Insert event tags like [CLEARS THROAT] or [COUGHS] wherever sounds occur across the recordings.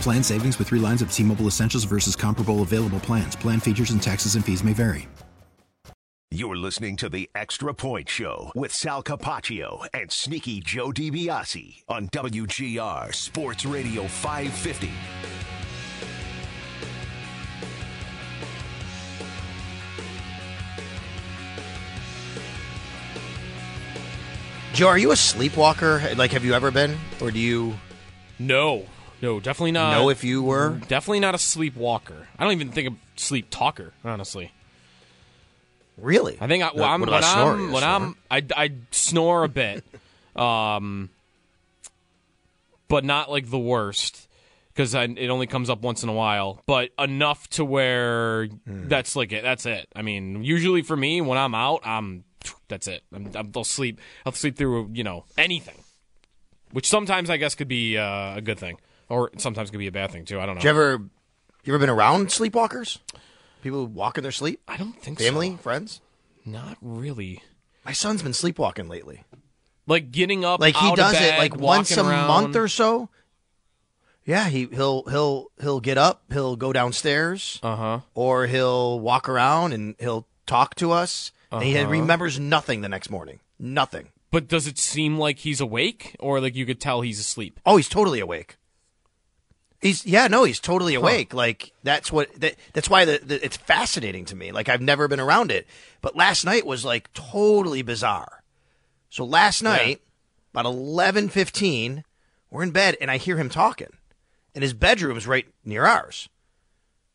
Plan savings with three lines of T Mobile Essentials versus comparable available plans. Plan features and taxes and fees may vary. You're listening to the Extra Point Show with Sal Capaccio and Sneaky Joe DiBiase on WGR Sports Radio 550. Joe, are you a sleepwalker? Like, have you ever been, or do you No, no, definitely not. No, if you were? Definitely not a sleepwalker. I don't even think of sleep talker, honestly. Really? I think I, well, What I'm, about when snore? I'm when snore? I'm I, I snore a bit, [LAUGHS] um, but not like the worst because it only comes up once in a while, but enough to where Hmm. that's like it. That's it. I mean, usually for me when I'm out, I'm that's it. I'm, I'm, I'll sleep. I'll sleep through you know anything, which sometimes I guess could be uh, a good thing, or sometimes could be a bad thing too. I don't know. Did you ever, you ever been around sleepwalkers? People who walk in their sleep? I don't think so. Family, so. friends? Not really. My son's been sleepwalking lately. Like getting up, Like he out of does bed, it like once a walking around. month or so. Yeah, he he'll he'll he'll get up, he'll go downstairs, Uh huh. or he'll walk around and he'll talk to us. And he Uh-huh. remembers nothing the next morning. Nothing. But does it seem like he's awake, or like you could tell he's asleep? Oh, he's totally awake. He's yeah, no, he's totally awake. Like that's what that, that's why the, the it's fascinating to me. Like I've never been around it, but last night was like totally bizarre. So last night, about eleven fifteen, we're in bed and I hear him talking, and his bedroom's right near ours.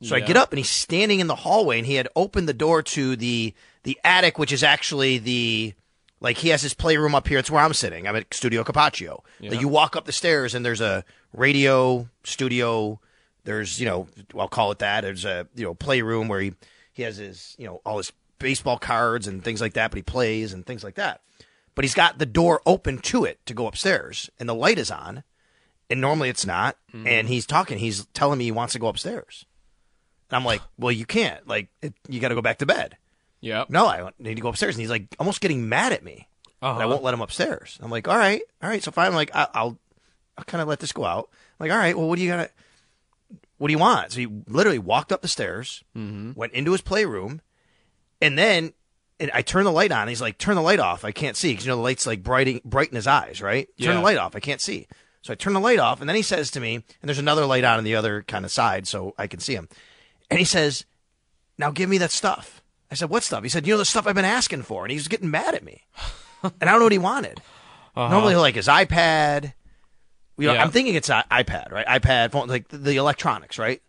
So I get up and he's standing in the hallway and he had opened the door to the the attic, which is actually the like he has his playroom up here. It's where I'm sitting. I'm at Studio Capaccio. Like you walk up the stairs and there's a radio studio. There's you know I'll call it that. There's a you know playroom where he he has his you know all his baseball cards and things like that. But he plays and things like that. But he's got the door open to it to go upstairs and the light is on. And normally it's not. Mm-hmm. And he's talking. He's telling me he wants to go upstairs. And I'm like, well, you can't. Like, it, you got to go back to bed. Yep. No, I need to go upstairs. And he's like, almost getting mad at me. Uh-huh. And I won't let him upstairs. I'm like, all right, all right. So fine. I'm like, I, I'll, I'll kind of let this go out. I'm like, all right. Well, what do you got to, What do you want? So he literally walked up the stairs, Mm-hmm. went into his playroom, and then and I turn the light on. He's like, turn the light off. I can't see because you know the light's like brighting, bright in his eyes, right? Turn the light off. I can't see. So I turn the light off, and then he says to me, and there's another light on on the other kind of side, so I can see him. And he says, "Now give me that stuff." I said, "What stuff?" He said, "You know the stuff I've been asking for." And he was getting mad at me, and I don't know what he wanted. Uh-huh. Normally, he'll like his iPad. You know, Yeah. I'm thinking it's an iPad, right? iPad, phone, like the, the electronics, right?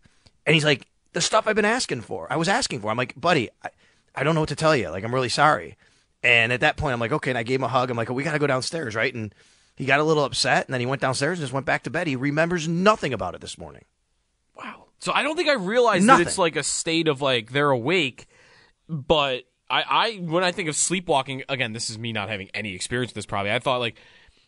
And he's like, the stuff I've been asking for. I was asking for. I'm like, buddy, I, I don't know what to tell you. Like, I'm really sorry. And at that point, I'm like, okay. And I gave him a hug. I'm like, oh, we got to go downstairs, right? And he got a little upset, and then he went downstairs and just went back to bed. He remembers nothing about it this morning. Wow. So I don't think I realized Nothing. that it's like a state of like they're awake, but I, I when I think of sleepwalking, again, this is me not having any experience with this. Probably, I thought like,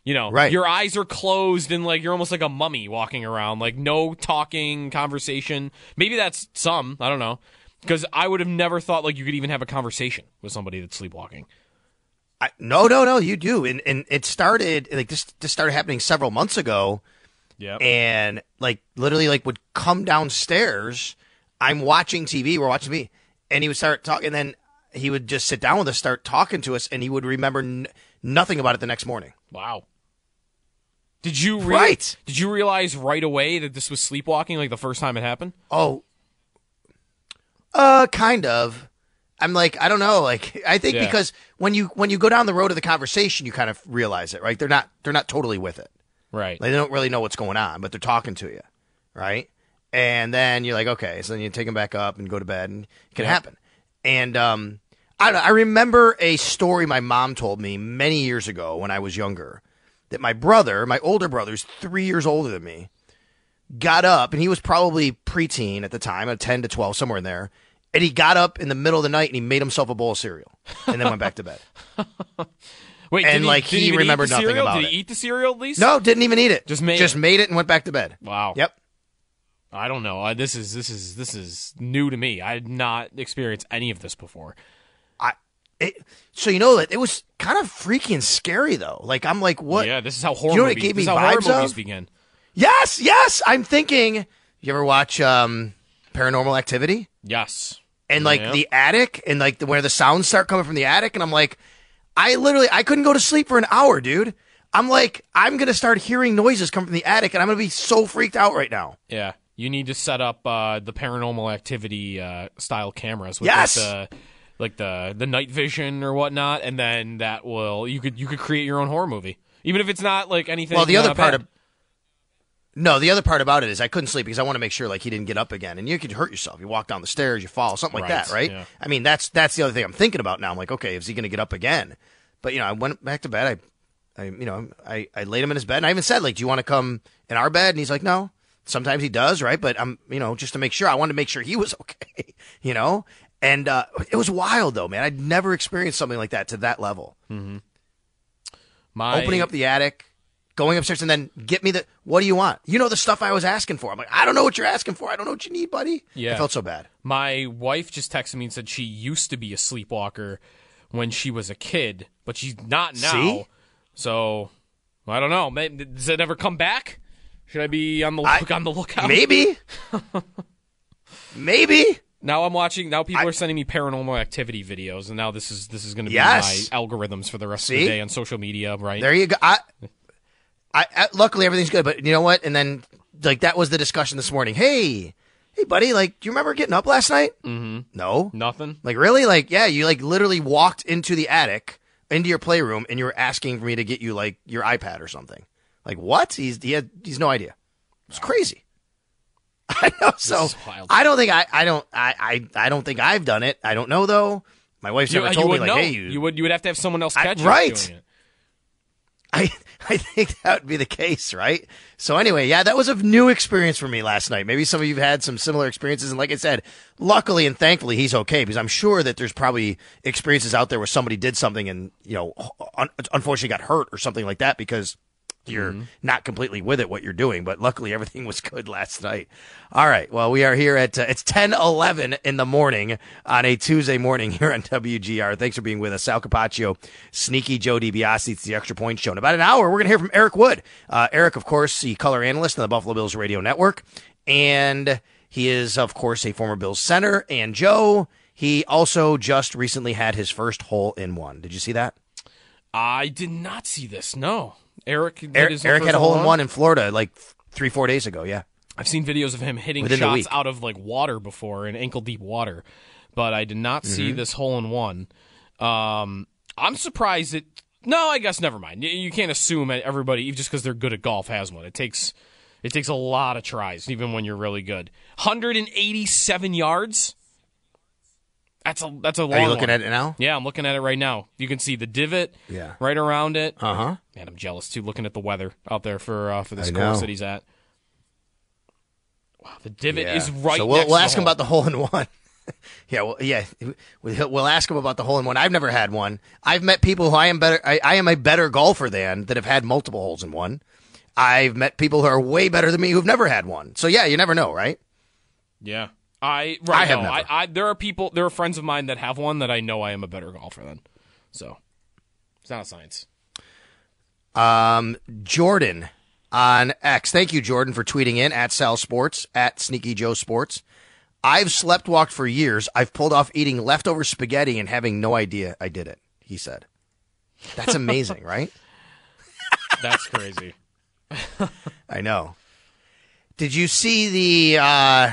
you know, Right. your eyes are closed and like you're almost like a mummy walking around, like no talking, conversation. Maybe that's some. I don't know. Because I would have never thought like you could even have a conversation with somebody that's sleepwalking. I, no, no, no, you do. And and it started like this. This started happening several months ago. Yeah. and like literally like would come downstairs. I'm watching TV. We're watching TV, and he would start talking. And then he would just sit down with us, start talking to us, and he would remember n- nothing about it the next morning. Wow. Did you rea- Right. Did you realize right away that this was sleepwalking? Like the first time it happened? Oh, uh, kind of. I'm like, I don't know. Like, [LAUGHS] I think Yeah. because when you when you go down the road of the conversation, you kind of realize it, right? They're not they're not totally with it. Right. Like, they don't really know what's going on, but they're talking to you, right? And then you're like, okay, so then you take them back up and go to bed, and it can Yeah. happen. And um, I know, I remember a story my mom told me many years ago when I was younger that my brother, my older brother, brother's three years older than me, got up, and he was probably preteen at the time, at 10 to 12, somewhere in there. And he got up in the middle of the night and he made himself a bowl of cereal and then went back to bed. [LAUGHS] Wait, and, did like, he remembered nothing about Did it. Did he eat the cereal at least? No, didn't even eat it. Just made Just it. made it and went back to bed. Wow. Yep. I don't know. This is this is this is new to me. I had not experienced any of this before. I it, so you know that it was kind of freaking scary though. Like I'm like, what? Yeah, this is how horror You know what it movies. gave me how horror vibes movies of? begin. Yes, yes. I'm thinking. You ever watch um, Paranormal Activity? Yes. And like Yeah. the attic, and like the, where the sounds start coming from the attic, and I'm like, I literally I couldn't go to sleep for an hour, dude. I'm like, I'm gonna start hearing noises come from the attic, and I'm gonna be so freaked out right now. Yeah, you need to set up uh, the paranormal activity uh, style cameras with Yes! like, the like the the night vision or whatnot, and then that will you could you could create your own horror movie, even if it's not like anything. Well, the other part bad. of no, the other part about it is I couldn't sleep because I want to make sure like he didn't get up again, and you could hurt yourself. You walk down the stairs, you fall, something like Right, that, right? yeah. I mean, that's that's the other thing I'm thinking about now. I'm like, okay, is he going to get up again? But you know, I went back to bed. I, I, you know, I, I laid him in his bed, and I even said like, do you want to come in our bed? And he's like, no. Sometimes he does, right? But I'm, you know, just to make sure, I wanted to make sure he was [LAUGHS] okay, you know. And uh, it was wild though, man. I'd never experienced something like that to that level. My, Opening up the attic, going upstairs, and then get me the. What do you want? You know the stuff I was asking for. I'm like, I don't know what you're asking for. I don't know what you need, buddy. Yeah. I felt so bad. My wife just texted me and said she used to be a sleepwalker when she was a kid, but she's not now. See? So I don't know. Does it ever come back? Should I be on the I- look on the lookout? Maybe. [LAUGHS] Maybe. Now I'm watching. Now people I- are sending me paranormal activity videos, and now this is this is going to be Yes. my algorithms for the rest of the day on social media. Right? There you go. I, I, I, luckily everything's good, but you know what? And then like that was the discussion this morning. Hey, hey, buddy, like, do you remember getting up last night? Mm-hmm. No. Nothing. Like really? Like yeah, you like literally walked into the attic, into your playroom, and you were asking for me to get you like your iPad or something. Like what? He's he had he's no idea. It's crazy. [LAUGHS] I know. So. I don't think I I don't I, I I don't think I've done it. I don't know though. My wife's You, never uh, told me like, know. hey, you, you would you would have to have someone else I- catch you right. [LAUGHS] I I think that would be the case, right? So anyway, yeah, that was a new experience for me last night. Maybe some of you've had some similar experiences, and like I said, luckily and thankfully he's okay because I'm sure that there's probably experiences out there where somebody did something and you know un- unfortunately got hurt or something like that because you're not completely with it what you're doing. But luckily everything [LAUGHS] was good last night. All right, well we are here at uh, it's 10:11 in the morning on a Tuesday morning here on WGR. Thanks for being with us, Sal Capaccio, Sneaky Joe DiBiase. It's the Extra Point Show. In about an hour, we're going to hear from Eric Wood. Uh, Eric, of course, the color analyst on the Buffalo Bills radio network, and he is, of course, a former Bills center. And Joe, he also just recently had his first hole in one. Did you see that? I did not see this. No, Eric. Eric, his Eric had a hole in hole-in-one? in Florida like three, four days ago. Yeah. I've seen videos of him hitting Within shots out of like water before in ankle deep water, but I did not see Mm-hmm. this hole in one. Um, I'm surprised it. No, I guess never mind. You, you can't assume that everybody just because they're good at golf has one. It takes it takes a lot of tries, even when you're really good. 187 yards. That's a that's a long. Are you looking one. at it now? Yeah, I'm looking at it right now. You can see the divot Yeah. right around it. Uh huh. Man, I'm jealous too. Looking at the weather out there for uh, for this I course know. that he's at. Wow, the divot Yeah. is right. So we'll, we'll ask him about the hole in one. [LAUGHS] yeah, well, yeah, we'll ask him about the hole in one. I've never had one. I've met people who I am better. I, I am a better golfer than that have had multiple holes in one. I've met people who are way better than me who've never had one. So yeah, you never know, right? Yeah, I right. I have no, never. I, I there are people. There are friends of mine that have one that I know I am a better golfer than. So it's not a science. Um, Jordan on X. Thank you, Jordan, for tweeting in at Sal Sports at Sneaky Joe Sports. I've slept walked for years. I've pulled off eating leftover spaghetti and having no idea I did it. He said. That's [LAUGHS] amazing, right? That's crazy. [LAUGHS] I know. Did you see the uh,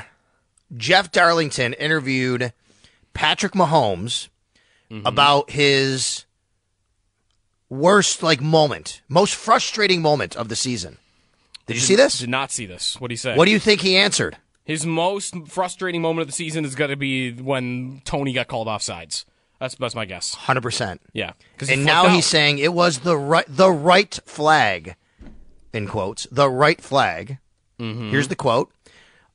Jeff Darlington interviewed Patrick Mahomes about his worst like moment, most frustrating moment of the season? Did you see this? Did not see this. What do you say? What do you think he answered? His most frustrating moment of the season is going to be when Toney got called off sides. That's that's my guess. Hundred percent. Yeah. And now out. he's saying it was the right the right flag, in quotes, the right flag. Mm-hmm. Here's the quote.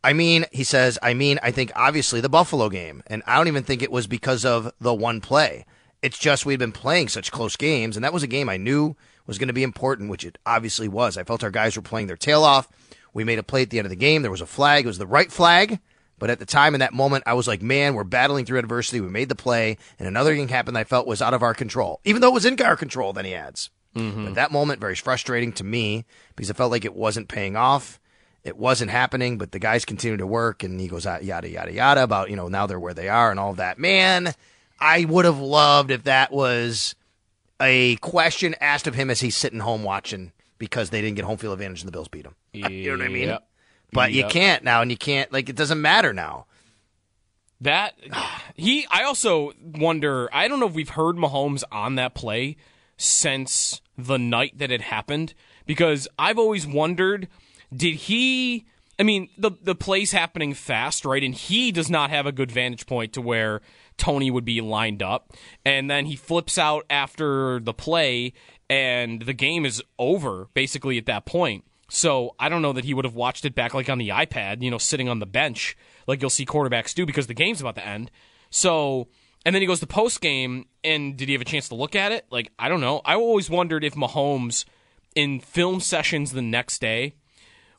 I mean, he says, I mean, I think obviously the Buffalo game, and I don't even think it was because of the one play. It's just we'd been playing such close games, and that was a game I knew was going to be important, which it obviously was. I felt our guys were playing their tail off. We made a play at the end of the game. There was a flag. It was the right flag. But at the time, in that moment, I was like, man, we're battling through adversity. We made the play, and another thing happened that I felt was out of our control, even though it was in our control, then he adds. Mm-hmm. But that moment, very frustrating to me because it felt like it wasn't paying off. It wasn't happening, but the guys continue to work, and he goes ah, yada, yada, yada, about, you know, now they're where they are and all that. Man, I would have loved if that was a question asked of him as he's sitting home watching because they didn't get home field advantage and the Bills beat him. [LAUGHS] you know what I mean? Yep. But you can't now, and you can't, like, it doesn't matter now. That he, I also wonder. I don't know if we've heard Mahomes on that play since the night that it happened because I've always wondered, did he? I mean, the the play's happening fast, right? And he does not have a good vantage point to where Toney would be lined up, and then he flips out after the play, and the game is over basically at that point. So I don't know that he would have watched it back like on the iPad, you know, sitting on the bench like you'll see quarterbacks do because the game's about to end. So and then he goes to post game and did he have a chance to look at it? Like I don't know. I always wondered if Mahomes in film sessions the next day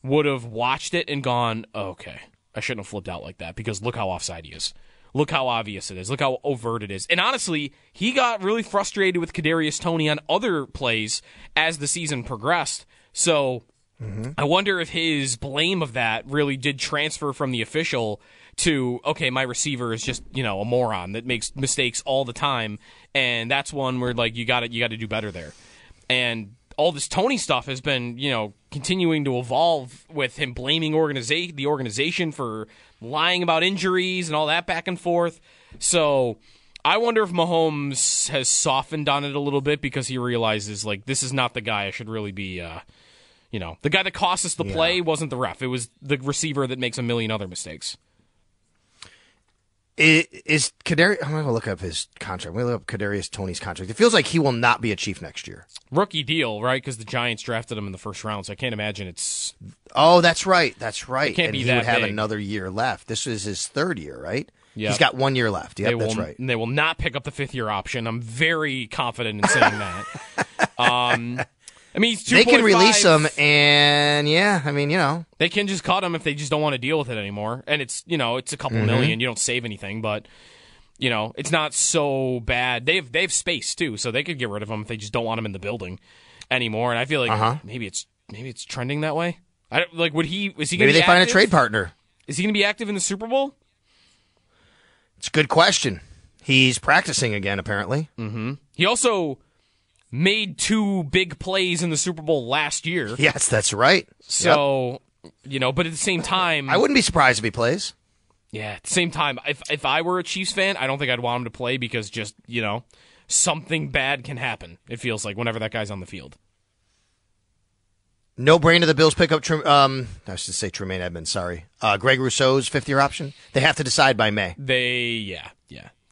would have watched it and gone, oh, okay, I shouldn't have flipped out like that because look how offside he is. Look how obvious it is. Look how overt it is. And honestly, he got really frustrated with Kadarius Toney on other plays as the season progressed. So I wonder if his blame of that really did transfer from the official to okay, my receiver is just you know a moron that makes mistakes all the time, and that's one where like you got to you got to do better there. And all this Toney stuff has been you know continuing to evolve with him blaming organization the organization for lying about injuries and all that back and forth. So. I wonder if Mahomes has softened on it a little bit because he realizes like this is not the guy I should really be uh, you know, the guy that cost us the play wasn't the ref. It was the receiver that makes a million other mistakes. Is Kadarius? I'm going to look up his contract. I'm going to look up Kadarius Toney's contract. It feels like he will not be a Chief next year. Rookie deal, right? Because the Giants drafted him in the first round, so I can't imagine it's. Oh, that's right. That's right. can't and be he that would have big. another year left. This is his third year, right? Yep. He's got one year left. They that's will, right. They will not pick up the fifth year option. I'm very confident in saying that. [LAUGHS] um, I mean, he's They can release him, and yeah, I mean, you know, They can just cut him if they just don't want to deal with it anymore. And it's you know it's a couple Mm-hmm. million. You don't save anything, but you know it's not so bad. They have they have space too, so they could get rid of him if they just don't want him in the building anymore. And I feel like Uh-huh. maybe it's maybe it's trending that way. I don't, like would he is he maybe they be find a trade partner. Is he going to be active in the Super Bowl? It's a good question. He's practicing again, apparently. Mm-hmm. He also made two big plays in the Super Bowl last year. Yes, that's right. So you know, but at the same time, I wouldn't be surprised if he plays. Yeah, at the same time, if if I were a Chiefs fan, I don't think I'd want him to play because just you know something bad can happen. It feels like whenever that guy's on the field. No brainer. The Bills pick up. Um, I should say Tremaine Edmunds. Sorry, uh, Greg Rousseau's fifth year option. They have to decide by May. They yeah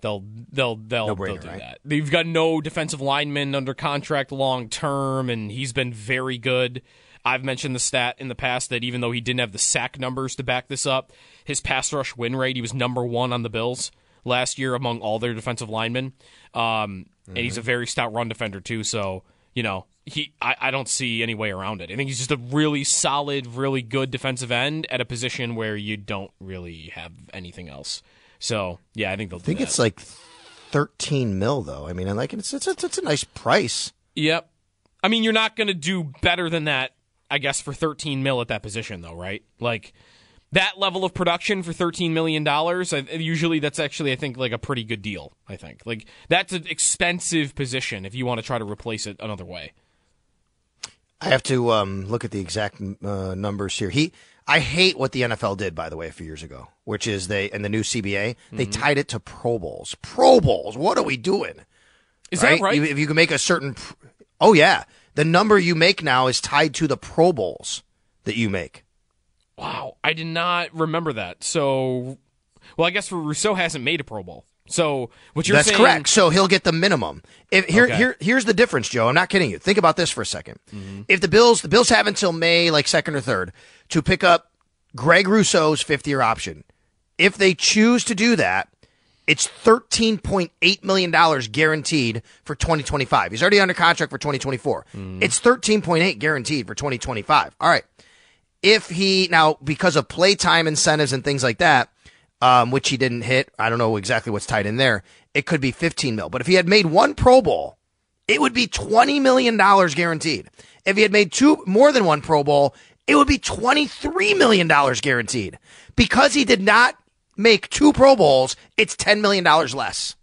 they'll they'll they'll, No-brainer, they'll do right? that. They've got no defensive lineman under contract long term, and he's been very good. I've mentioned the stat in the past that even though he didn't have the sack numbers to back this up, his pass rush win rate he was number one on the Bills last year among all their defensive linemen. Um, and he's a very stout run defender too. So you know he I, I don't see any way around it. I think he's just a really solid, really good defensive end at a position where you don't really have anything else. So yeah, I think they'll. I think it's like thirteen mil, though. I mean, I like it. It's it's, it's, it's a nice price. Yep. I mean, you're not going to do better than that, I guess, for 13 mil at that position, though, right? Like that level of production for 13 million dollars. Usually, that's actually, I think, like a pretty good deal. I think, like that's an expensive position if you want to try to replace it another way. I have to um, look at the exact uh, numbers here. He, I hate what the NFL did, by the way, a few years ago, which is they and the new CBA they mm-hmm. tied it to Pro Bowls. Pro Bowls. What are we doing? Is that right? You- if you can make a certain, oh yeah, the number you make now is tied to the Pro Bowls that you make. Wow, I did not remember that. So, well, I guess Rousseau hasn't made a Pro Bowl. So what you're That's saying? correct. So he'll get the minimum. If here, Okay. here, here's the difference, Joe. I'm not kidding you. Think about this for a 2nd Mm-hmm. If the Bills, the Bills have until May, like second or third, to pick up Greg Rousseau's fifth year option. If they choose to do that, it's $13.8 million guaranteed for 2025. He's already under contract for 2024. Mm-hmm. It's 13.8 guaranteed for 2025. All right. If he now because of playtime incentives and things like that, um, which he didn't hit, I don't know exactly what's tied in there. It could be 15 mil. But if he had made one Pro Bowl, it would be 20 million dollars guaranteed. If he had made two more than one Pro Bowl, it would be 23 million dollars guaranteed. Because he did not make two Pro Bowls, it's 10 million dollars less.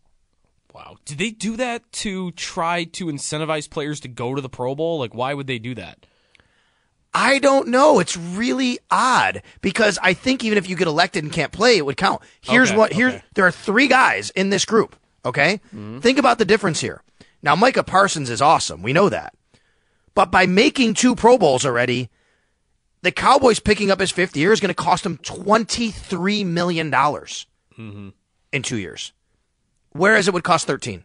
Wow, did they do that to try to incentivize players to go to the Pro Bowl? Like, why would they do that? I don't know. It's really odd because I think even if you get elected and can't play, it would count. Here's Okay, what here okay. there are three guys in this group. Okay, mm-hmm. think about the difference here. Now, Micah Parsons is awesome. We know that, but by making two Pro Bowls already, the Cowboys picking up his fifth year is going to cost him twenty three million dollars mm-hmm. in two years, whereas it would cost thirteen.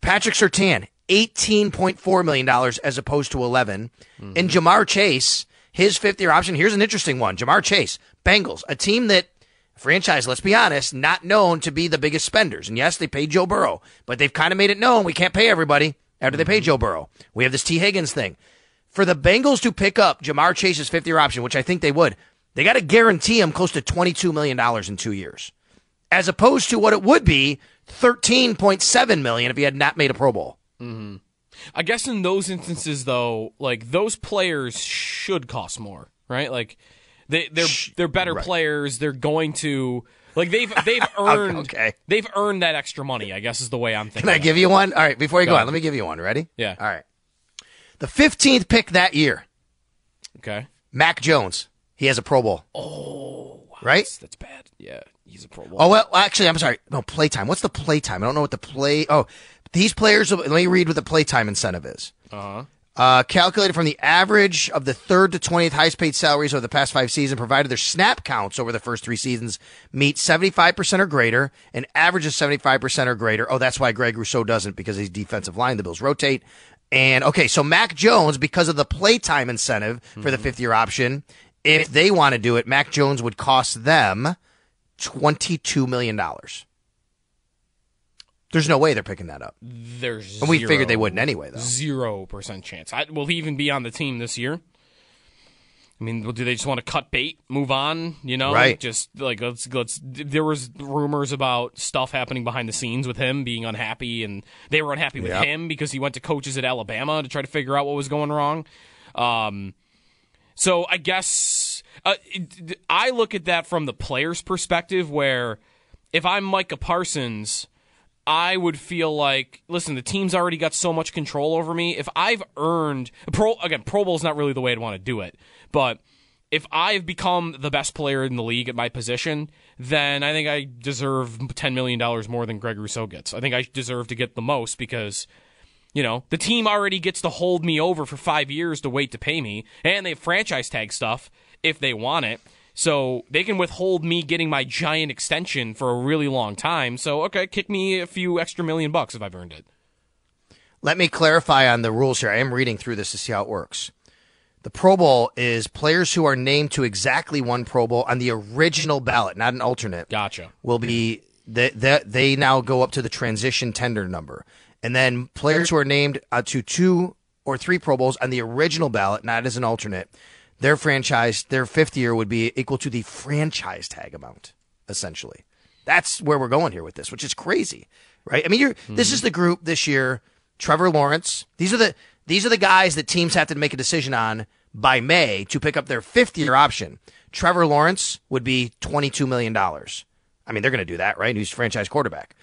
Patrick Surtain, $18.4 million as opposed to 11. And mm-hmm. Ja'Marr Chase, his fifth year option. Here's an interesting one. Ja'Marr Chase, Bengals, a team that franchise, let's be honest, not known to be the biggest spenders. And yes, they paid Joe Burrow, but they've kind of made it known we can't pay everybody after they pay mm-hmm. Joe Burrow. We have this Tee Higgins thing. For the Bengals to pick up Ja'Marr Chase's fifth year option, which I think they would, they got to guarantee him close to $22 million in two years as opposed to what it would be 13.7 million if he had not made a Pro Bowl. I guess in those instances, though, like those players should cost more, right? Like they they're they're better right. players. They're going to like they've [LAUGHS] they've earned okay. they've earned that extra money. I guess is the way I'm thinking. Can I it. give you one? All right, before you go, Go on, on. let me give you one. Ready? Yeah. All right. The 15th pick that year, Okay, Mac Jones. He has a Pro Bowl. Oh, right? that's, that's bad. Yeah, he's a Pro Bowl. Oh well, actually, I'm sorry. No playtime. What's the playtime? I don't know what the play. Oh, these players. Let me read what the playtime incentive is. Uh-huh. Uh, calculated from the average of the third to 20th highest paid salaries over the past five seasons, provided their snap counts over the first three seasons meet 75% or greater, an average of 75% or greater. Oh, that's why Greg Rousseau doesn't because he's defensive line. The Bills rotate. And okay, so Mac Jones, because of the playtime incentive for the fifth year option, if they want to do it, Mac Jones would cost them $22 million. There's no way they're picking that up. There's And we figured they wouldn't anyway, though. Zero percent chance. I, will he even be on the team this year? I mean, do they just want to cut bait, move on? You know, Right. Just like let's let's. There was rumors about stuff happening behind the scenes with him being unhappy, and they were unhappy with Yep. him because he went to coaches at Alabama to try to figure out what was going wrong. Um, so I guess uh, it- I look at that from the player's perspective, where if I'm Micah Parsons, I would feel like, listen, the team's already got so much control over me. If I've earned pro again, Pro Bowl's not really the way I'd want to do it, but if I've become the best player in the league at my position, then I think I deserve ten million dollars more than Greg Rousseau gets. I think I deserve to get the most because you know, the team already gets to hold me over for five years to wait to pay me, and they have franchise tag stuff if they want it. So they can withhold me getting my giant extension for a really long time. So, okay, kick me a few extra million bucks if I've earned it. Let me clarify on the rules here. I am reading through this to see how it works. The Pro Bowl is players who are named to exactly one Pro Bowl on the original ballot, not an alternate. Gotcha. Will be that they, they now go up to the transition tender number, and then players who are named uh, to two or three Pro Bowls on the original ballot, not as an alternate, their franchise, their fifth year would be equal to the franchise tag amount, essentially. That's where we're going here with this, which is crazy, right? I mean, you're this is the group this year. Trevor Lawrence. These are the these are the guys that teams have to make a decision on by May to pick up their fifth year option. Trevor Lawrence would be twenty two million dollars. I mean, they're going to do that, right? He's franchise quarterback.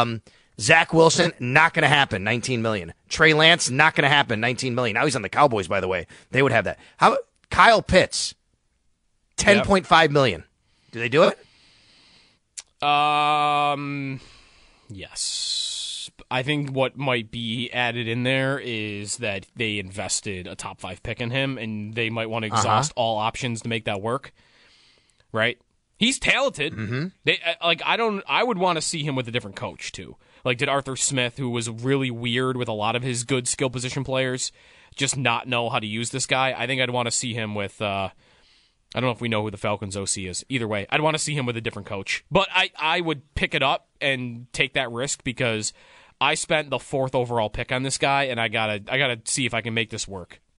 Um, Zach Wilson, not going to happen. 19 million. Trey Lance, not going to happen. 19 million. Now he's on the Cowboys, by the way. They would have that. How Kyle Pitts? 10.5 million. Do they do it? Um, yes. I think what might be added in there is that they invested a top five pick in him, and they might want to exhaust all options to make that work. Right? He's talented. Mm-hmm. They uh, like. I don't. I would want to see him with a different coach too. Like, did Arthur Smith, who was really weird with a lot of his good skill position players, just not know how to use this guy? I think I'd want to see him with. Uh, I don't know if we know who the Falcons OC is. Either way, I'd want to see him with a different coach. But I, I would pick it up and take that risk because I spent the fourth overall pick on this guy, and I gotta I gotta see if I can make this work.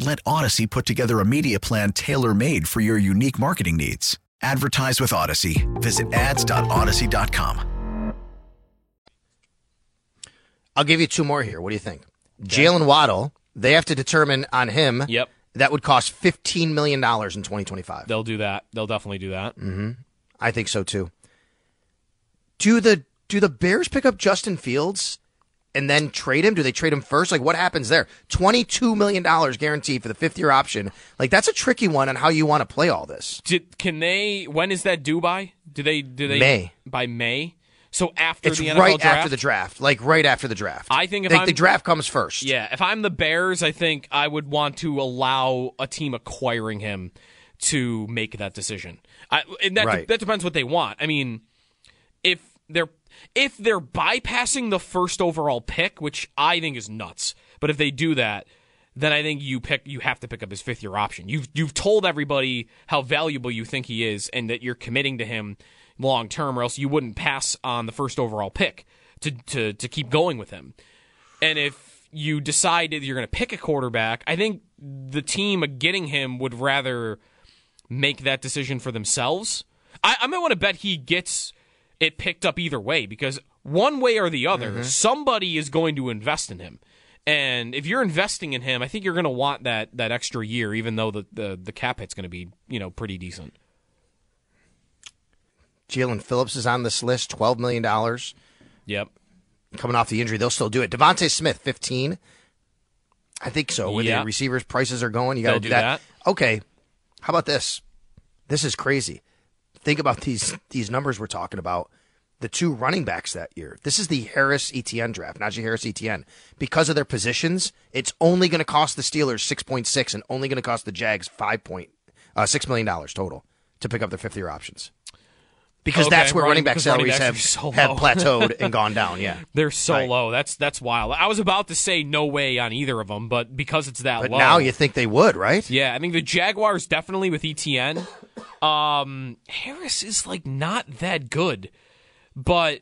Let Audacy put together a media plan tailor made for your unique marketing needs. Advertise with Audacy. Visit ads.audacy.com. I'll give you two more here. What do you think? Jaylen Waddle, they have to determine on him. Yep. That would cost $15 million in 2025. They'll do that. They'll definitely do that. Mm-hmm. I think so too. Do the do the Bears pick up Justin Fields and then trade him? Do they trade him first? Like what happens there? Twenty two million dollars guaranteed for the fifth year option. Like that's a tricky one on how you want to play all this. Did, can they? When is that due by? Do they? Do they? May. by May. So after It's the NFL right draft. after the draft. Like right after the draft. I think if Like, I'm- the draft comes first. Yeah, if I'm the Bears, I think I would want to allow a team acquiring him to make that decision. I, and that Right. that depends what they want. I mean, if they're if they're bypassing the first overall pick, which I think is nuts, but if they do that, then I think you pick you have to pick up his fifth year option. You've you've told everybody how valuable you think he is and that you're committing to him long term, or else you wouldn't pass on the first overall pick to to to keep going with him. And if you decide that you're going to pick a quarterback, I think the team getting him would rather make that decision for themselves. I, I might want to bet he gets it picked up either way because one way or the other, mm-hmm. somebody is going to invest in him. And if you're investing in him, I think you're going to want that that extra year, even though the, the, the cap hit's going to be you know pretty decent. Jaelan Phillips is on this list, twelve million dollars Yep. coming off the injury. They'll still do it. DeVonta Smith, fifteen. I think so. Where Yeah. the receivers' prices are going, you got to do do that. that. Okay. How about this? This is crazy. Think about these these numbers we're talking about. The two running backs that year. This is the Harris ETN draft, Najee Harris ETN. Because of their positions, it's only going to cost the Steelers six point six, and only going to cost the Jags five point uh, six million dollars total to pick up their fifth year options. Because Okay, that's where right, running back because running salaries have, so have plateaued and [LAUGHS] gone down. Yeah, They're so Right. low. That's that's wild. I was about to say no way on either of them, but because it's that but low, now you think they would, right? Yeah, I think the Jaguars definitely with ETN. Um, Harris is like not that good, but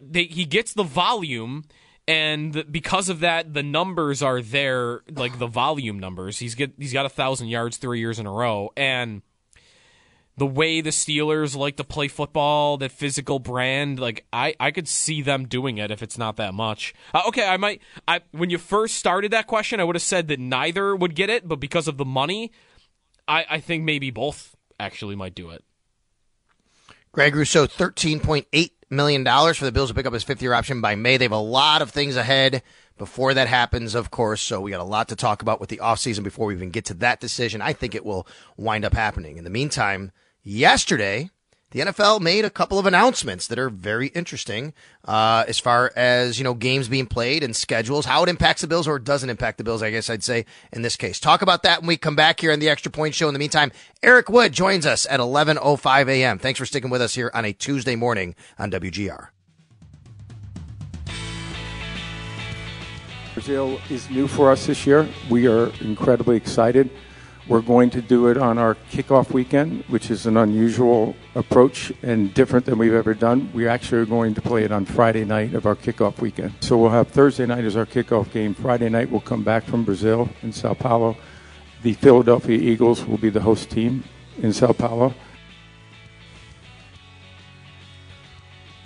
they, he gets the volume, and because of that, the numbers are there, like the volume numbers. He's get he's got a thousand yards three years in a row, and the way the Steelers like to play football, that physical brand, like I, I could see them doing it if it's not that much. Uh, okay, I might. I when you first started that question, I would have said that neither would get it, but because of the money, I, I think maybe both actually might do it. Greg Rousseau, thirteen point eight million dollars for the Bills to pick up his fifth year option by May. They have a lot of things ahead before that happens, of course. So we got a lot to talk about with the offseason before we even get to that decision. I think it will wind up happening. In the meantime, yesterday, the NFL made a couple of announcements that are very interesting uh, as far as you know games being played and schedules, how it impacts the Bills or doesn't impact the Bills. I guess I'd say in this case. Talk about that when we come back here on the Extra Point Show. In the meantime, Eric Wood joins us at 11:05 a.m. Thanks for sticking with us here on a Tuesday morning on WGR. Brazil is new for us this year. We are incredibly excited. We're going to do it on our kickoff weekend, which is an unusual approach and different than we've ever done. We actually are going to play it on Friday night of our kickoff weekend. So we'll have Thursday night as our kickoff game. Friday night we'll come back from Brazil in Sao Paulo. The Philadelphia Eagles will be the host team in Sao Paulo.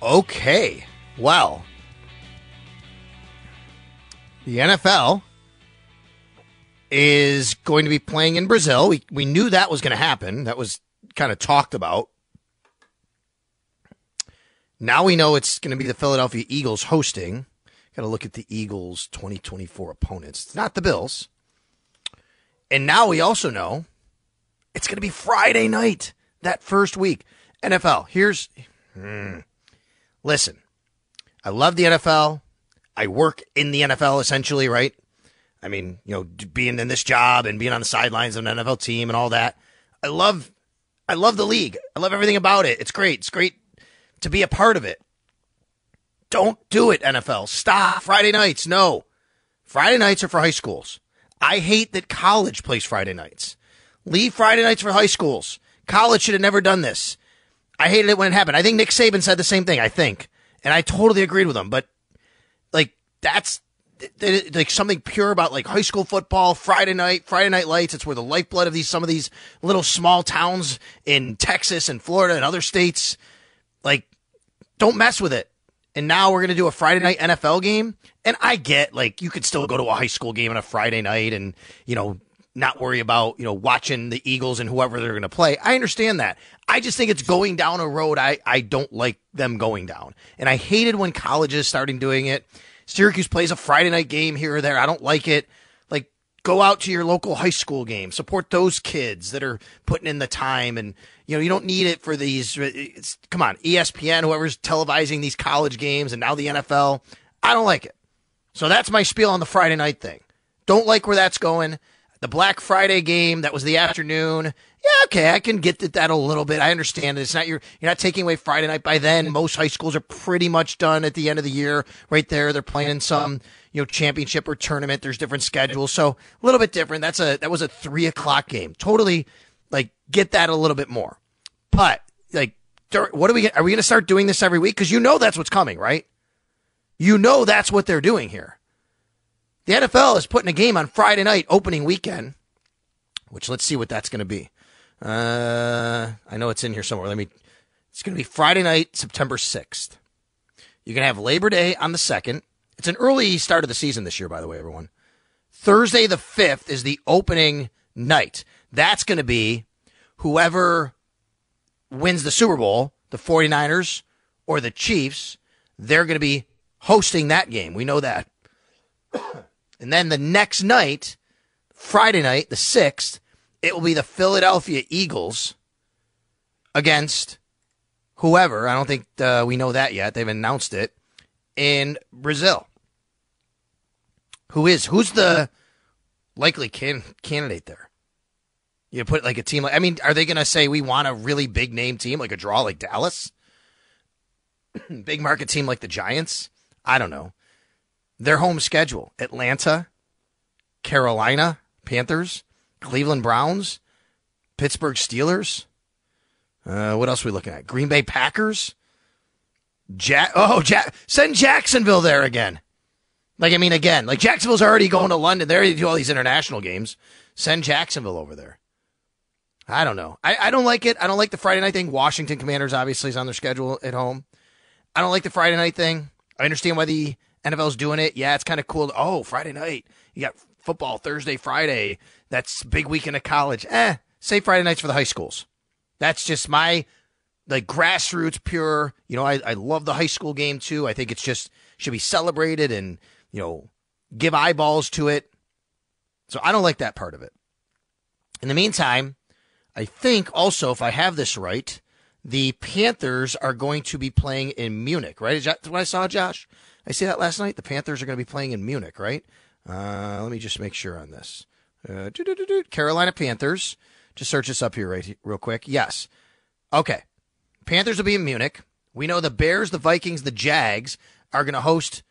Okay. Well, the NFL is going to be playing in Brazil. We we knew that was going to happen. That was kind of talked about. Now we know it's going to be the Philadelphia Eagles hosting. Got to look at the Eagles' 2024 opponents. It's not the Bills. And now we also know it's going to be Friday night that first week. NFL. Here's hmm, listen. I love the NFL. I work in the NFL essentially, right? I mean, you know, being in this job and being on the sidelines of an NFL team and all that. I love, I love the league. I love everything about it. It's great. It's great to be a part of it. Don't do it, NFL. Stop. Friday nights. No. Friday nights are for high schools. I hate that college plays Friday nights. Leave Friday nights for high schools. College should have never done this. I hated it when it happened. I think Nick Saban said the same thing, I think. And I totally agreed with him. But, like, that's like something pure about like high school football, Friday night, Friday night lights. It's where the lifeblood of these some of these little small towns in Texas and Florida and other states. Like, don't mess with it. And now we're gonna do a Friday night NFL game. And I get like you could still go to a high school game on a Friday night and you know not worry about you know watching the Eagles and whoever they're gonna play. I understand that. I just think it's going down a road I I don't like them going down. And I hated when colleges starting doing it Syracuse plays a Friday night game here or there. I don't like it. Like, go out to your local high school game. Support those kids that are putting in the time. And, you know, you don't need it for these. come on, ESPN, whoever's televising these college games and now the NFL. I don't like it. So that's my spiel on the Friday night thing. Don't like where that's going. The Black Friday game, that was the afternoon yeah, okay, I can get that a little bit. I understand it. It's not your, you're not taking away Friday night. By then, most high schools are pretty much done at the end of the year. Right there, they're playing some, you know, championship or tournament. There's different schedules, so a little bit different. That's a that was a three o'clock game. Totally, like get that a little bit more. But like, what are we? Are we going to start doing this every week? Because you know that's what's coming, right? You know that's what they're doing here. The NFL is putting a game on Friday night, opening weekend. Which let's see what that's going to be. Uh, I know it's in here somewhere. Let me. It's going to be Friday night, September 6th. You're going to have Labor Day on the 2nd. It's an early start of the season this year, by the way, everyone. Thursday the 5th is the opening night. That's going to be whoever wins the Super Bowl, the 49ers or the Chiefs, they're going to be hosting that game. We know that. [COUGHS] and then the next night, Friday night, the 6th, it will be the Philadelphia Eagles against whoever. I don't think uh, we know that yet. They've announced it in Brazil. Who is who's the likely can, candidate there? You put like a team like I mean, are they going to say we want a really big name team like a draw like Dallas? [CLEARS THROAT] big market team like the Giants? I don't know. Their home schedule: Atlanta, Carolina Panthers, Cleveland Browns, Pittsburgh Steelers. Uh, what else are we looking at? Green Bay Packers. Jack. Oh, Jack. Send Jacksonville there again. Like I mean, again, like Jacksonville's already going to London. They already do all these international games. Send Jacksonville over there. I don't know. I, I don't like it. I don't like the Friday night thing. Washington Commanders obviously is on their schedule at home. I don't like the Friday night thing. I understand why the NFL's doing it. Yeah, it's kind of cool. Oh, Friday night. You got football Thursday, Friday. That's big weekend of college. Eh, say Friday nights for the high schools. That's just my like grassroots pure. You know, I, I love the high school game too. I think it's just should be celebrated and, you know, give eyeballs to it. So I don't like that part of it. In the meantime, I think also, if I have this right, the Panthers are going to be playing in Munich, right? Is that what I saw, Josh? I see that last night. The Panthers are going to be playing in Munich, right? Uh, let me just make sure on this. Uh, Carolina Panthers. Just search this up here right real quick. Yes. Okay. Panthers will be in Munich. We know the Bears, the Vikings, the Jags are going to host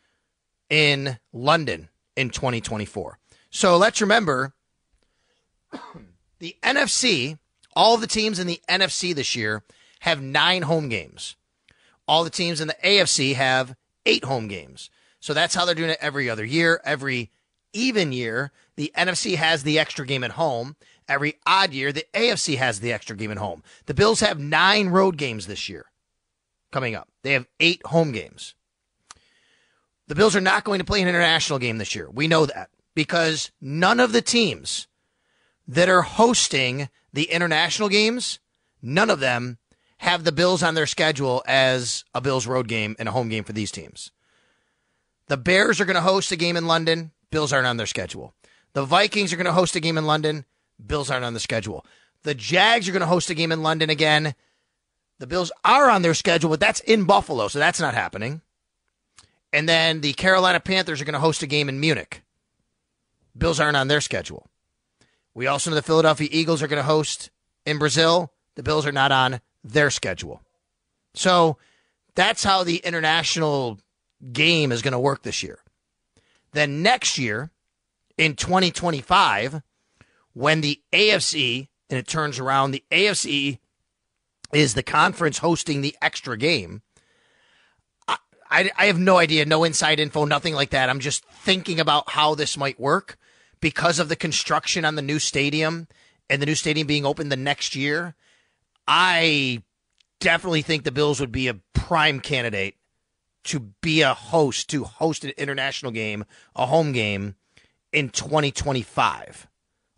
in London in 2024. So let's remember the NFC, all the teams in the NFC this year have nine home games. All the teams in the AFC have eight home games. So that's how they're doing it every other year. Every even year, the NFC has the extra game at home. Every odd year, the AFC has the extra game at home. The Bills have nine road games this year coming up. They have eight home games. The Bills are not going to play an international game this year. We know that because none of the teams that are hosting the international games, none of them have the Bills on their schedule as a Bills road game and a home game for these teams. The Bears are going to host a game in London. Bills aren't on their schedule. The Vikings are going to host a game in London. Bills aren't on the schedule. The Jags are going to host a game in London again. The Bills are on their schedule, but that's in Buffalo, so that's not happening. And then the Carolina Panthers are going to host a game in Munich. Bills aren't on their schedule. We also know the Philadelphia Eagles are going to host in Brazil. The Bills are not on their schedule. So that's how the international game is going to work this year. Then next year, in 2025, when the AFC, and it turns around, the AFC is the conference hosting the extra game. I, I, I have no idea, no inside info, nothing like that. I'm just thinking about how this might work because of the construction on the new stadium and the new stadium being open the next year. I definitely think the Bills would be a prime candidate to be a host, to host an international game, a home game in 2025,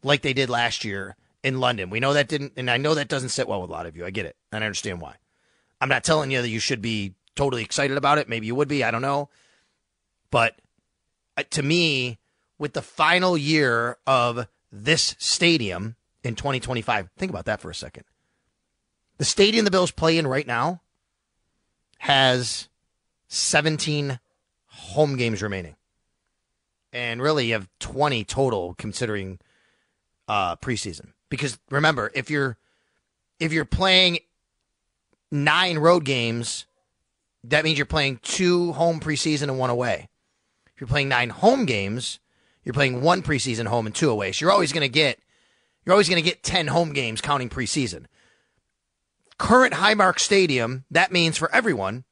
like they did last year in London. We know that didn't, and I know that doesn't sit well with a lot of you. I get it, and I understand why. I'm not telling you that you should be totally excited about it. Maybe you would be. I don't know. But uh, to me, with the final year of this stadium in 2025, think about that for a second. The stadium the Bills play in right now has 17 home games remaining. And really, you have 20 total considering uh, preseason. Because remember, if you're if you're playing nine road games, that means you're playing two home preseason and one away. If you're playing nine home games, you're playing one preseason home and two away. So you're always going to get you're always going to get 10 home games counting preseason. Current Highmark Stadium, that means for everyone,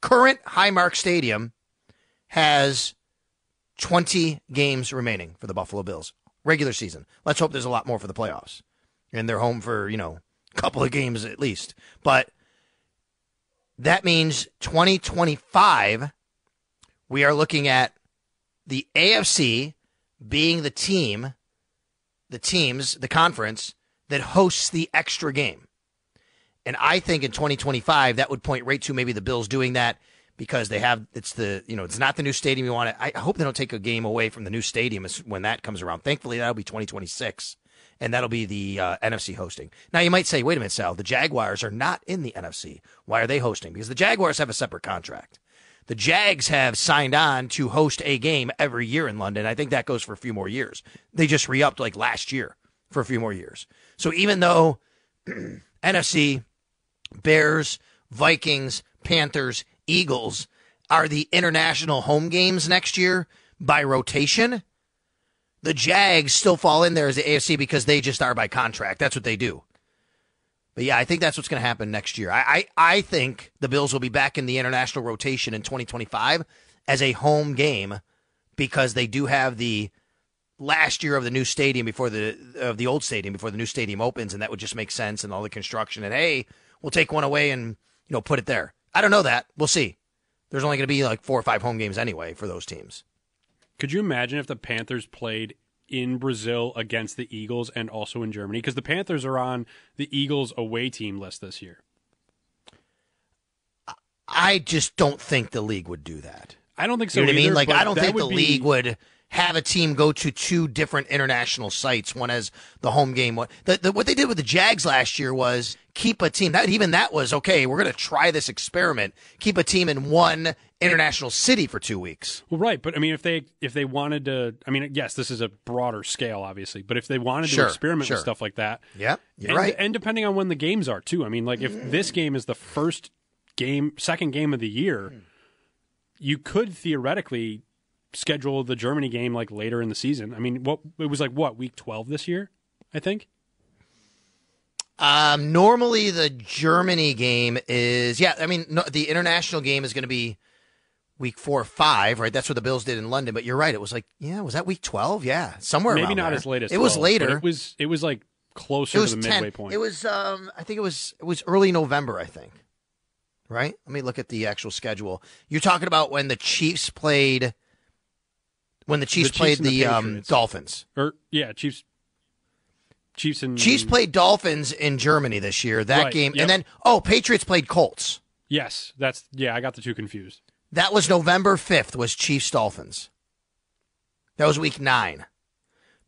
current Highmark Stadium has 20 games remaining for the Buffalo Bills. Regular season. Let's hope there's a lot more for the playoffs. And they're home for, you know, a couple of games at least. But that means 2025, we are looking at the AFC being the team, the teams, the conference that hosts the extra game. And I think in 2025, that would point right to maybe the Bills doing that because they have it's the you know it's not the new stadium you want to. I hope they don't take a game away from the new stadium when that comes around. Thankfully, that'll be 2026, and that'll be the uh, NFC hosting. Now you might say, wait a minute, Sal, the Jaguars are not in the NFC. Why are they hosting? Because the Jaguars have a separate contract. The Jags have signed on to host a game every year in London. I think that goes for a few more years. They just re upped like last year for a few more years. So even though [CLEARS THROAT] NFC, Bears, Vikings, Panthers, Eagles are the international home games next year by rotation. The Jags still fall in there as the AFC because they just are by contract. That's what they do. But yeah, I think that's what's going to happen next year. I, I, I think the Bills will be back in the international rotation in 2025 as a home game because they do have the last year of the new stadium before the of the old stadium before the new stadium opens, and that would just make sense and all the construction. And hey, we'll take one away and you know put it there. I don't know that. We'll see. There's only going to be like four or five home games anyway for those teams. Could you imagine if the Panthers played in Brazil against the Eagles and also in Germany? Because the Panthers are on the Eagles away team list this year. I just don't think the league would do that. I don't think so. You know what I either, mean? Like I don't think the be- league would have a team go to two different international sites. One as the home game. One, the, the, what they did with the Jags last year was keep a team. That even that was okay. We're going to try this experiment. Keep a team in one international city for two weeks. Well, right, but I mean, if they if they wanted to, I mean, yes, this is a broader scale, obviously, but if they wanted Sure, to experiment sure. with stuff like that, Yep, you're and, right. and depending on when the games are too. I mean, like if this game is the first game, second game of the year, you could theoretically schedule the Germany game like later in the season. I mean, what it was like what week twelve this year, I think. Um, normally the Germany game is yeah. I mean, no, the international game is going to be week four or five, right? That's what the Bills did in London. But you're right. It was like yeah, was that week twelve? Yeah, somewhere. Maybe not there. as late as it was later. It was it was like closer it was to the 10. midway point. It was um I think it was it was early November, I think. Right? Let me look at the actual schedule. You're talking about when the Chiefs played when the Chiefs, Chiefs played the the, um, Dolphins. or yeah, Chiefs. Chiefs and Chiefs played Dolphins in Germany this year. That Right, game yep. and then oh, Patriots played Colts. Yes, that's yeah. I got the two confused. That was November 5th was Chiefs Dolphins. That was week 9.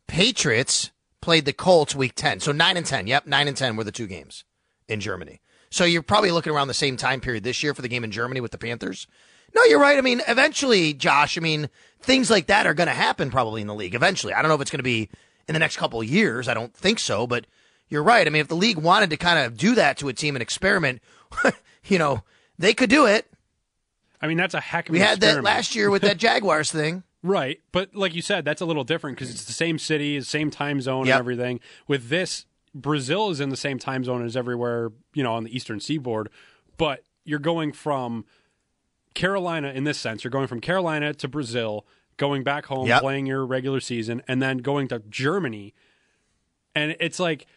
Patriots played the Colts week 10. So 9 and 10. Yep, 9 and 10 were the two games in Germany. So you're probably looking around the same time period this year for the game in Germany with the Panthers. No, you're right. I mean, eventually, Josh, I mean, things like that are going to happen probably in the league eventually. I don't know if it's going to be in the next couple of years. I don't think so, but you're right. I mean, if the league wanted to kind of do that to a team and experiment, [LAUGHS] you know, they could do it. I mean, that's a heck of We had that last year with that [LAUGHS] Jaguars thing. Right, but like you said, that's a little different because it's the same city, the same time zone, Yep. and everything. With this, Brazil is in the same time zone as everywhere, you know, on the eastern seaboard. But you're going from Carolina in this sense. You're going from Carolina to Brazil, going back home, Yep. playing your regular season, and then going to Germany. And it's like,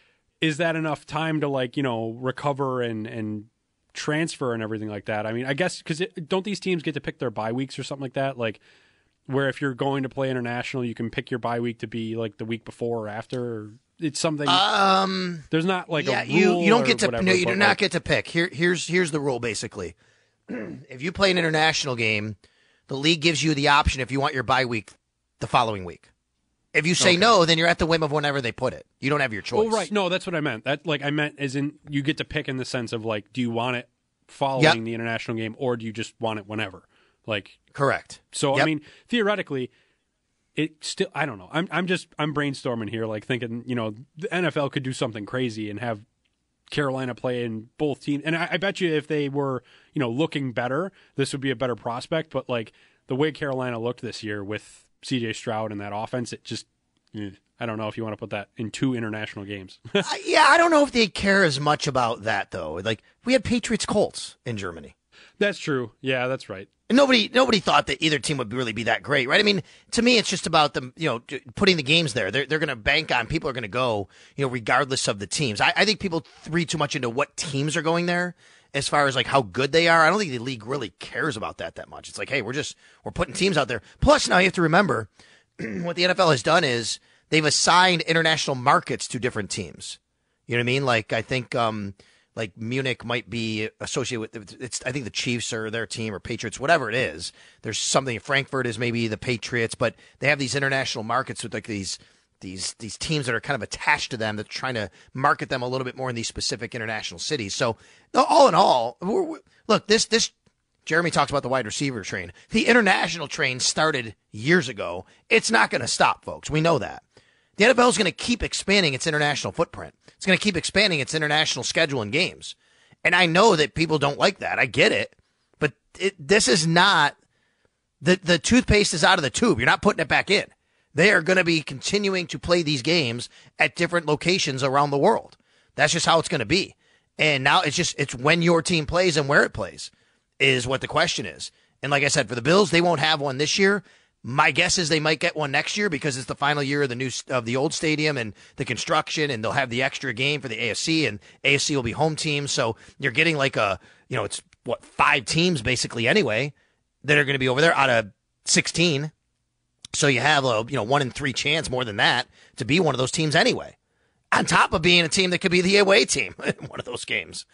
is that enough time to like you know recover and and transfer and everything like that? I mean, I guess because don't these teams get to pick their bye weeks or something like that? Like where if you're going to play international, you can pick your bye week to be like the week before or after. It's something. Um, there's not like yeah, a you you don't get to whatever, no, you do not like, get to pick. Here here's here's the rule basically. [CLEARS THROAT] if you play an international game, the league gives you the option if you want your bye week the following week. If you say Okay. no, then you're at the whim of whenever they put it. You don't have your oh, choice. Oh right, no, that's what I meant. That like I meant as in you get to pick in the sense of like, do you want it following Yep. the international game or do you just want it whenever? Like Correct. So I mean, theoretically, it still. I don't know. I'm I'm just I'm brainstorming here, like thinking, you know, the NFL could do something crazy and have Carolina play in both teams. And I, I bet you if they were, you know, looking better, this would be a better prospect. But like the way Carolina looked this year with C.J. Stroud and that offense, it just. eh, I don't know if you want to put that in two international games. [LAUGHS] I- yeah, I don't know if they care as much about that though. Like we had Patriots Colts in Germany. That's true. Yeah, that's right. And nobody nobody thought that either team would really be that great, right? I mean, to me, it's just about them, you know, putting the games there. They're they're going to bank on people are going to go, you know, regardless of the teams. I, I think people read too much into what teams are going there as far as like how good they are. I don't think the league really cares about that that much. It's like, hey, we're just we're putting teams out there. Plus, now you have to remember [CLEARS THROAT] what the NFL has done is they've assigned international markets to different teams. You know what I mean? Like I think um like Munich might be associated with it's I think the Chiefs or their team or Patriots, whatever it is. There's something Frankfurt is maybe the Patriots, but they have these international markets with like these these these teams that are kind of attached to them that's trying to market them a little bit more in these specific international cities. So all in all, we're, we look this this Jeremy talks about the wide receiver train. The international train started years ago. It's not going to stop, folks. We know that. The NFL is going to keep expanding its international footprint. It's going to keep expanding its international schedule and games. And I know that people don't like that. I get it. But it, this is not the the toothpaste is out of the tube. You're not putting it back in. They are going to be continuing to play these games at different locations around the world. That's just how it's going to be. And now it's just it's when your team plays and where it plays is what the question is. And like I said, for the Bills, they won't have one this year. My guess is they might get one next year because it's the final year of the new of the old stadium and the construction, and they'll have the extra game for the AFC, and AFC will be home team. So you're getting like a you know it's what five teams basically anyway that are going to be over there out of sixteen. So you have a you know one in three chance more than that to be one of those teams anyway. On top of being a team that could be the away team [LAUGHS] in one of those games.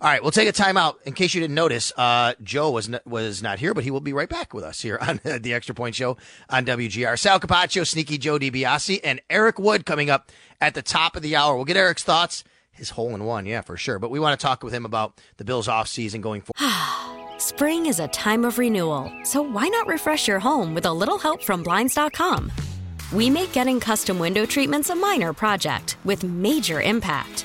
All right, we'll take a timeout. In case you didn't notice, uh, Joe was not, was not here, but he will be right back with us here on [LAUGHS] the Extra Point Show on WGR. Sal Capaccio, Sneaky Joe DiBiase, and Eric Wood coming up at the top of the hour. We'll get Eric's thoughts. His hole in one, yeah, for sure. But we want to talk with him about the Bills offseason going forward. [SIGHS] Spring is a time of renewal, so why not refresh your home with a little help from Blinds.com? We make getting custom window treatments a minor project with major impact.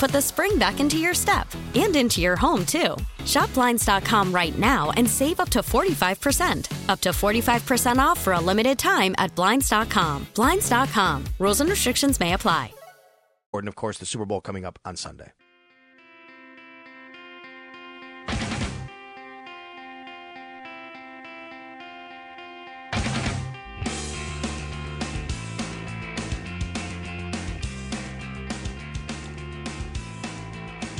put the spring back into your step and into your home, too. Shop Blinds.com right now and save up to 45%. Up to 45% off for a limited time at Blinds.com. Blinds.com. Rules and restrictions may apply. And of course, the Super Bowl coming up on Sunday.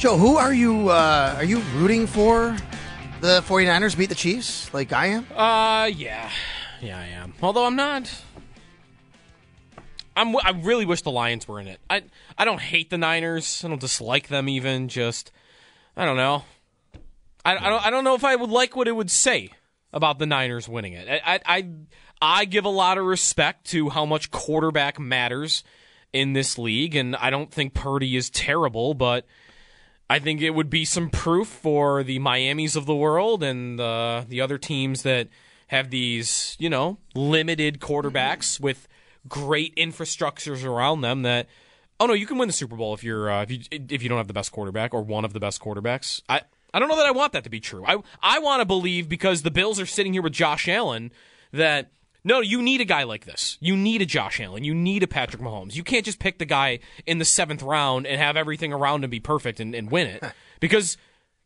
Joe, who are you uh, are you rooting for? The 49ers beat the Chiefs like I am? Uh yeah. Yeah, I am. Although I'm not I'm I really wish the Lions were in it. I I don't hate the Niners. I don't dislike them even just I don't know. I, I don't I don't know if I would like what it would say about the Niners winning it. I, I I I give a lot of respect to how much quarterback matters in this league and I don't think Purdy is terrible, but I think it would be some proof for the Miamis of the world and uh, the other teams that have these, you know, limited quarterbacks with great infrastructures around them that oh no, you can win the Super Bowl if you're uh, if you if you don't have the best quarterback or one of the best quarterbacks. I I don't know that I want that to be true. I I want to believe because the Bills are sitting here with Josh Allen that no, you need a guy like this. You need a Josh Allen. You need a Patrick Mahomes. You can't just pick the guy in the seventh round and have everything around him be perfect and, and win it. Because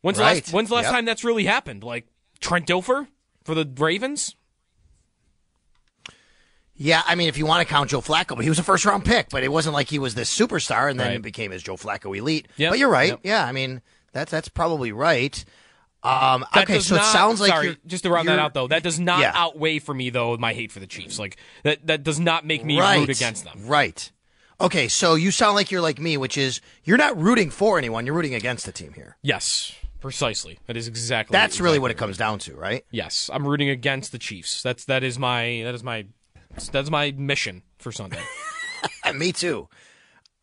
when's Right. the last when's the last Yep. time that's really happened? Like Trent Dilfer for the Ravens? Yeah, I mean, if you want to count Joe Flacco, but he was a first round pick, but it wasn't like he was this superstar and then Right. it became his Joe Flacco elite. Yep, But you're right. yep. Yeah, I mean, that's that's probably right. Um, okay, so not, it sounds like sorry, you're, just to round that out though, that does not Yeah. outweigh for me though my hate for the Chiefs. Like that that does not make me right, root against them. Right. Okay, so you sound like you're like me, which is you're not rooting for anyone, you're rooting against the team here. Yes, precisely. That is exactly. That's really what it comes down to, right? Yes, I'm rooting against the Chiefs. That's that is my that is my that's my mission for Sunday. [LAUGHS] Me too.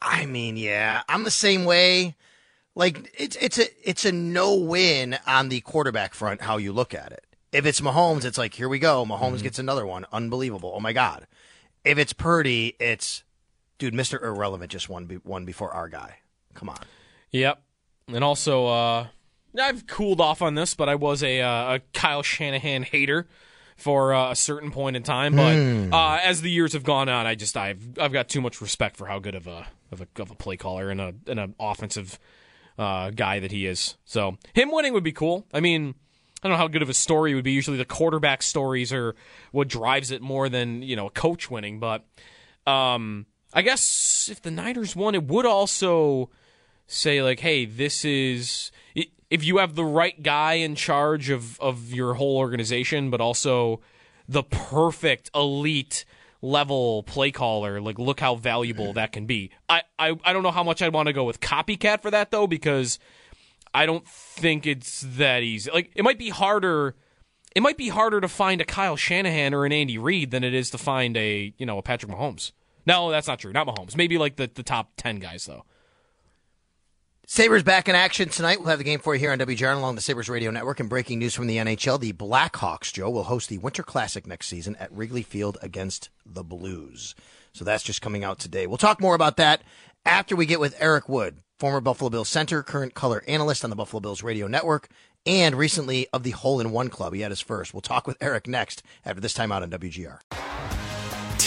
I mean, yeah, I'm the same way. Like it's it's a it's a no win on the quarterback front. How you look at it. If it's Mahomes, it's like here we go. Mahomes Mm-hmm. gets another one. Unbelievable. Oh my god. If it's Purdy, it's dude. Mister Irrelevant just won won before our guy. Come on. Yep. And also, uh, I've cooled off on this, but I was a, uh, a Kyle Shanahan hater for uh, a certain point in time. But Hmm. uh, as the years have gone on, I just I've I've got too much respect for how good of a of a, of a play caller and a and an offensive uh, guy that he is. So him winning would be cool. I mean. I don't know how good of a story would be. Usually, the quarterback stories are what drives it more than you know a coach winning. But um, I guess if the Niners won, it would also say like, hey, this is if you have the right guy in charge of of your whole organization, but also the perfect elite level play caller, like look how valuable that can be. I I, I don't know how much I'd want to go with copycat for that though, because I don't think it's that easy. Like it might be harder. It might be harder to find a Kyle Shanahan or an Andy Reid than it is to find a you know a Patrick Mahomes. No, that's not true. Not Mahomes. Maybe like the, the top ten guys though. Sabres back in action tonight. We'll have the game for you here on WGR along the Sabres Radio Network. And breaking news from the NHL, the Blackhawks, Joe, will host the Winter Classic next season at Wrigley Field against the Blues. So that's just coming out today. We'll talk more about that after we get with Eric Wood, former Buffalo Bills center, current color analyst on the Buffalo Bills Radio Network, and recently of the Hole in One Club. He had his first. We'll talk with Eric next after this time out on WGR.